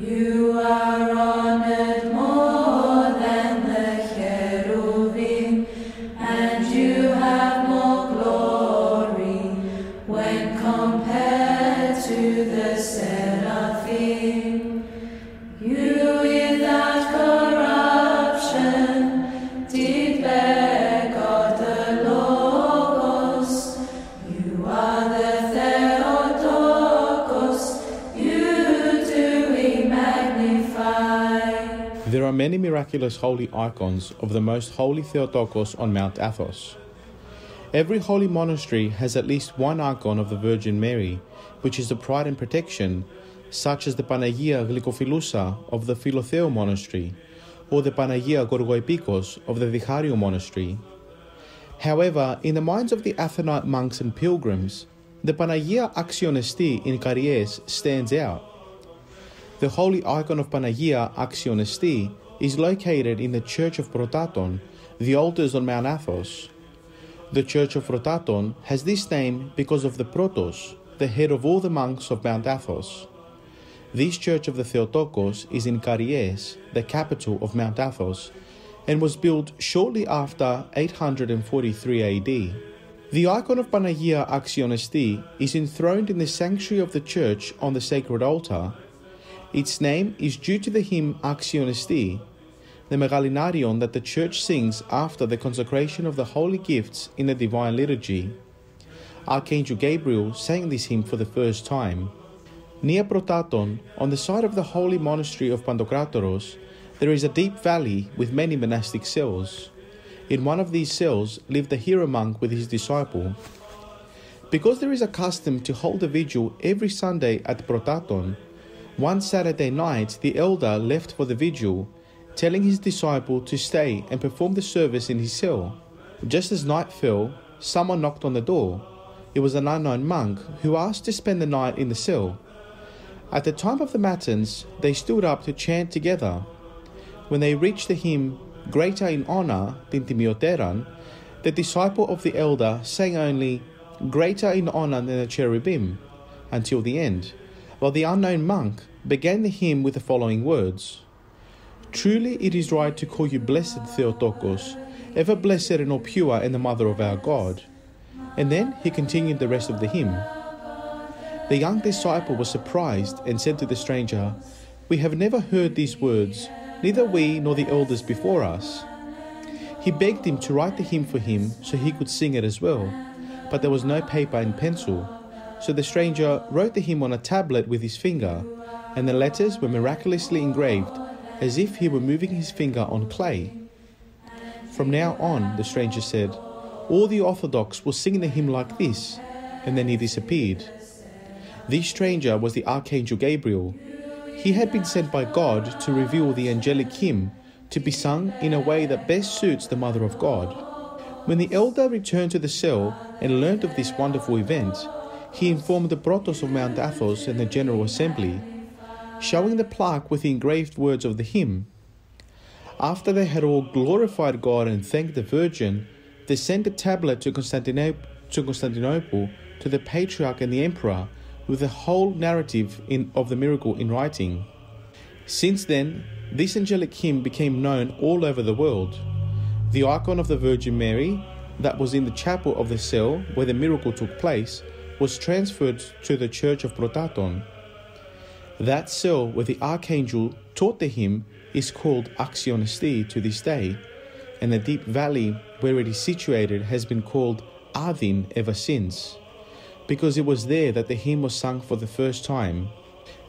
You miraculous holy icons of the most holy Theotokos on Mount Athos. Every holy monastery has at least one icon of the Virgin Mary, which is the pride and protection, such as the Panagia Glycophilusa of the Philotheo monastery, or the Panagia Gorgoepikos of the Dochiariou monastery. However, in the minds of the Athonite monks and pilgrims, the Panagia Axion Esti in Karyes stands out. The holy icon of Panagia Axion Esti is located in the Church of Protaton, the altars on Mount Athos. The Church of Protaton has this name because of the Protos, the head of all the monks of Mount Athos. This Church of the Theotokos is in Karyes, the capital of Mount Athos, and was built shortly after 843 AD. The icon of Panagia Axion Esti is enthroned in the sanctuary of the church on the sacred altar. Its name is due to the hymn Axion Esti, the Megalynarion that the church sings after the consecration of the holy gifts in the divine liturgy. Archangel Gabriel sang this hymn for the first time. Near Protaton, on the site of the holy monastery of Pantokratoros, there is a deep valley with many monastic cells. In one of these cells lived a hieromonk with his disciple. Because there is a custom to hold a vigil every Sunday at Protaton, one Saturday night the elder left for the vigil, telling his disciple to stay and perform the service in his cell. Just as night fell, someone knocked on the door. It was an unknown monk who asked to spend the night in the cell. At the time of the matins, they stood up to chant together. When they reached the hymn Greater in honor than Timioteran, the disciple of the elder sang only Greater in honor than the cherubim until the end, while the unknown monk began the hymn with the following words Truly it is right to call you blessed Theotokos, ever blessed and all pure and the mother of our God. And then he continued the rest of the hymn. The young disciple was surprised and said to the stranger, We have never heard these words, neither we nor the elders before us. He begged him to write the hymn for him so he could sing it as well, but there was no paper and pencil. So the stranger wrote the hymn on a tablet with his finger, and the letters were miraculously engraved as if he were moving his finger on clay. From now on, the stranger said, all the Orthodox will sing the hymn like this, and then he disappeared. This stranger was the Archangel Gabriel. He had been sent by God to reveal the angelic hymn to be sung in a way that best suits the Mother of God. When the elder returned to the cell and learned of this wonderful event, he informed the Protos of Mount Athos and the General Assembly, showing the plaque with the engraved words of the hymn. After they had all glorified God and thanked the Virgin, they sent a tablet to Constantinople, to Constantinople to the Patriarch and the Emperor with the whole narrative in, of the miracle in writing. Since then, this angelic hymn became known all over the world. The icon of the Virgin Mary, that was in the chapel of the cell where the miracle took place, was transferred to the church of Protaton. That cell where the archangel taught the hymn is called Axion Esti to this day, and the deep valley where it is situated has been called Arvin ever since, because it was there that the hymn was sung for the first time.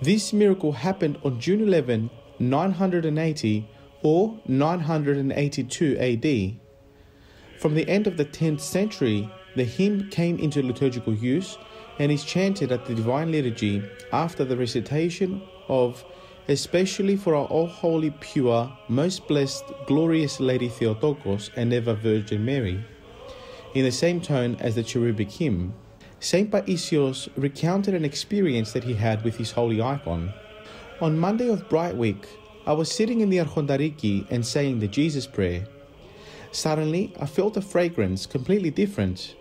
This miracle happened on June 11, 980 or 982 AD. From the end of the 10th century, the hymn came into liturgical use and is chanted at the Divine Liturgy after the recitation of especially for our all holy, pure, most blessed, glorious Lady Theotokos and ever Virgin Mary, in the same tone as the cherubic hymn. Saint Paisios recounted an experience that he had with his holy icon. On Monday of Bright Week, I was sitting in the Archondariki and saying the Jesus prayer. Suddenly, I felt a fragrance completely different.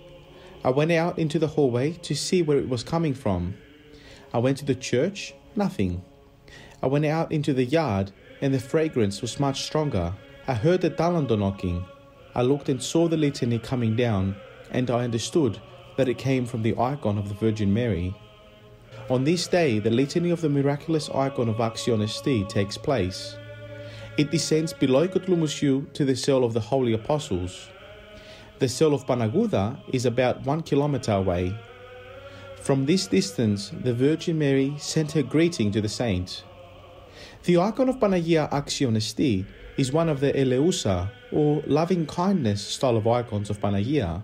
I went out into the hallway to see where it was coming from. I went to the church, nothing. I went out into the yard, and the fragrance was much stronger. I heard the talanto knocking. I looked and saw the litany coming down, and I understood that it came from the icon of the Virgin Mary. On this day, the litany of the miraculous icon of Axion Esti takes place. It descends below Koutloumousiou to the cell of the Holy Apostles. The cell of Panagouda is about one kilometer away. From this distance, the Virgin Mary sent her greeting to the saint. The icon of Panagia Axion Esti is one of the Eleusa, or loving kindness style of icons of Panagia.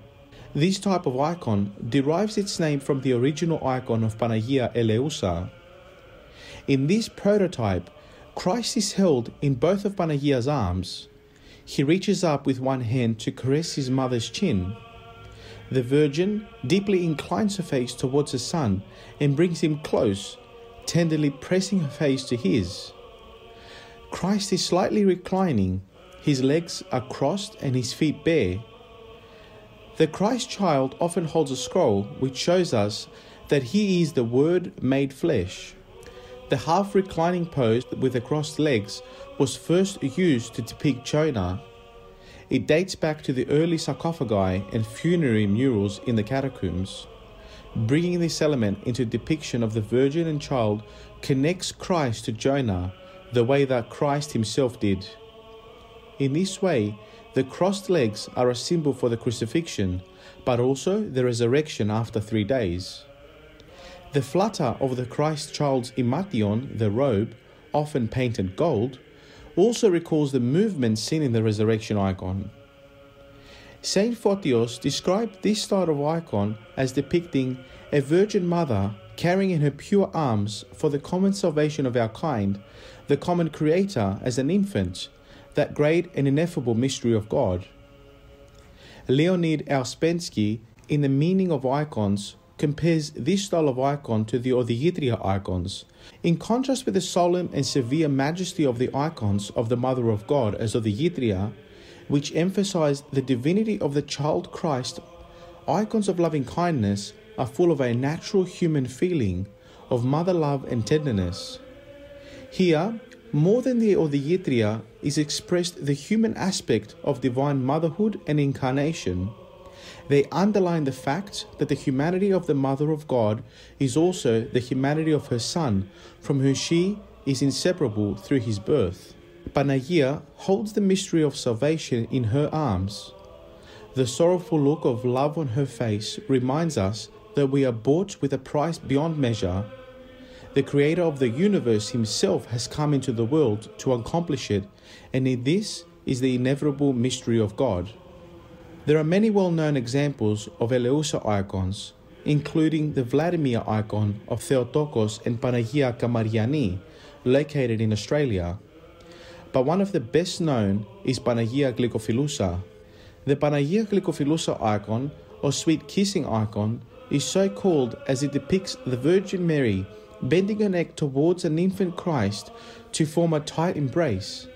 This type of icon derives its name from the original icon of Panagia Eleusa. In this prototype, Christ is held in both of Panagia's arms. He reaches up with one hand to caress his mother's chin. The Virgin deeply inclines her face towards her Son and brings him close, tenderly pressing her face to his. Christ is slightly reclining, his legs are crossed and his feet bare. The Christ child often holds a scroll which shows us that he is the Word made flesh. The half reclining pose with the crossed legs was first used to depict Jonah. It dates back to the early sarcophagi and funerary murals in the catacombs. Bringing this element into depiction of the Virgin and Child connects Christ to Jonah the way that Christ himself did. In this way, the crossed legs are a symbol for the crucifixion, but also the resurrection after three days. The flutter of the Christ child's himation, the robe, often painted gold, also recalls the movement seen in the resurrection icon. Saint Photios described this style of icon as depicting a Virgin Mother carrying in her pure arms for the common salvation of our kind the common Creator as an infant, that great and ineffable mystery of God. Leonid Ouspensky, in The Meaning of Icons, compares this style of icon to the Odigitria icons. In contrast with the solemn and severe majesty of the icons of the Mother of God as Odigitria, which emphasize the divinity of the child Christ, icons of loving kindness are full of a natural human feeling of mother love and tenderness. Here, more than the Odigitria, is expressed the human aspect of divine motherhood and incarnation. They underline the fact that the humanity of the Mother of God is also the humanity of her Son, from whom she is inseparable through his birth. Panagia holds the mystery of salvation in her arms. The sorrowful look of love on her face reminds us that we are bought with a price beyond measure. The Creator of the universe Himself has come into the world to accomplish it, and in this is the inevitable mystery of God. There are many well known examples of Eleusa icons, including the Vladimir icon of Theotokos and Panagia Kamariani, located in Australia. But one of the best known is Panagia Glycophilusa. The Panagia Glycophilusa icon, or sweet kissing icon, is so called as it depicts the Virgin Mary bending her neck towards an infant Christ to form a tight embrace,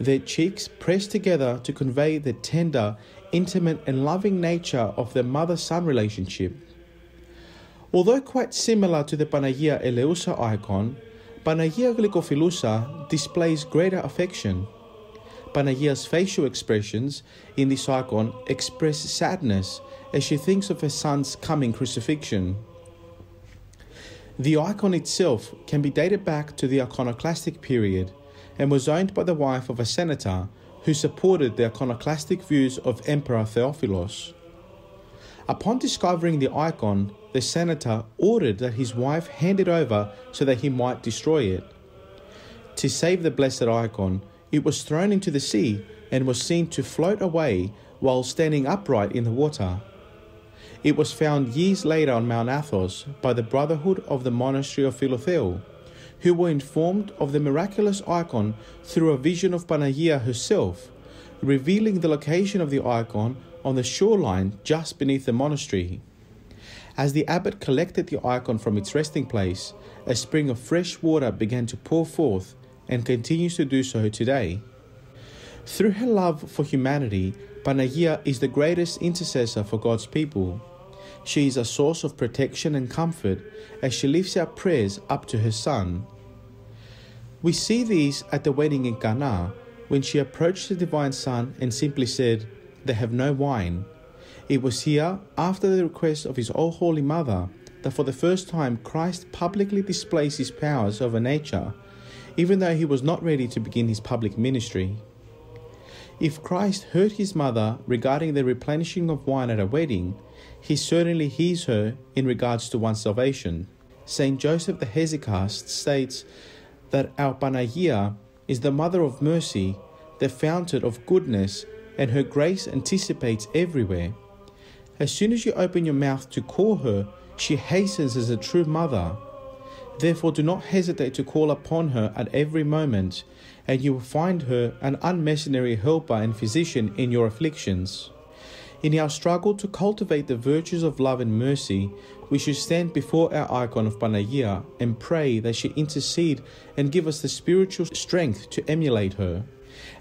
their cheeks pressed together to convey the tender, intimate, and loving nature of the mother son relationship. Although quite similar to the Panagia Eleusa icon, Panagia Glycophilusa displays greater affection. Panagia's facial expressions in this icon express sadness as she thinks of her son's coming crucifixion. The icon itself can be dated back to the iconoclastic period and was owned by the wife of a senator who supported the iconoclastic views of Emperor Theophilos. Upon discovering the icon, the senator ordered that his wife hand it over so that he might destroy it. To save the blessed icon, it was thrown into the sea and was seen to float away while standing upright in the water. It was found years later on Mount Athos by the Brotherhood of the Monastery of Philotheo, who were informed of the miraculous icon through a vision of Panagia herself, revealing the location of the icon on the shoreline just beneath the monastery. As the abbot collected the icon from its resting place, a spring of fresh water began to pour forth and continues to do so today. Through her love for humanity, Panagia is the greatest intercessor for God's people. She is a source of protection and comfort as she lifts our prayers up to her Son. We see these at the wedding in Cana when she approached the divine son and simply said, They have no wine. It was here, after the request of his all holy mother, that for the first time Christ publicly displays his powers over nature, even though he was not ready to begin his public ministry. If Christ heard his mother regarding the replenishing of wine at a wedding, he certainly hears her in regards to one's salvation. Saint Joseph the Hesychast states that our Panagia is the mother of mercy, the fountain of goodness, and her grace anticipates everywhere. As soon as you open your mouth to call her, she hastens as a true mother. Therefore, do not hesitate to call upon her at every moment, and you will find her an unmercenary helper and physician in your afflictions. In our struggle to cultivate the virtues of love and mercy, we should stand before our icon of Panagia and pray that she intercede and give us the spiritual strength to emulate her.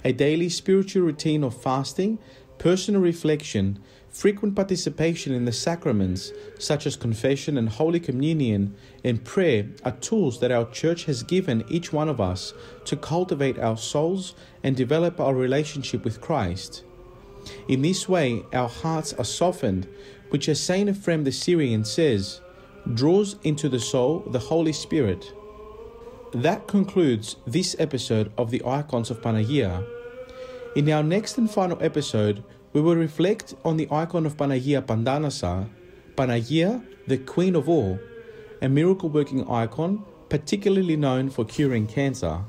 A daily spiritual routine of fasting, personal reflection, frequent participation in the sacraments, such as confession and Holy Communion, and prayer, are tools that our Church has given each one of us to cultivate our souls and develop our relationship with Christ. In this way, our hearts are softened, which, as Saint Ephrem the Syrian says, draws into the soul the Holy Spirit. That concludes this episode of the Icons of Panagia. In our next and final episode, we will reflect on the icon of Panagia Pantanassa, Panagia, the Queen of all, a miracle working icon particularly known for curing cancer.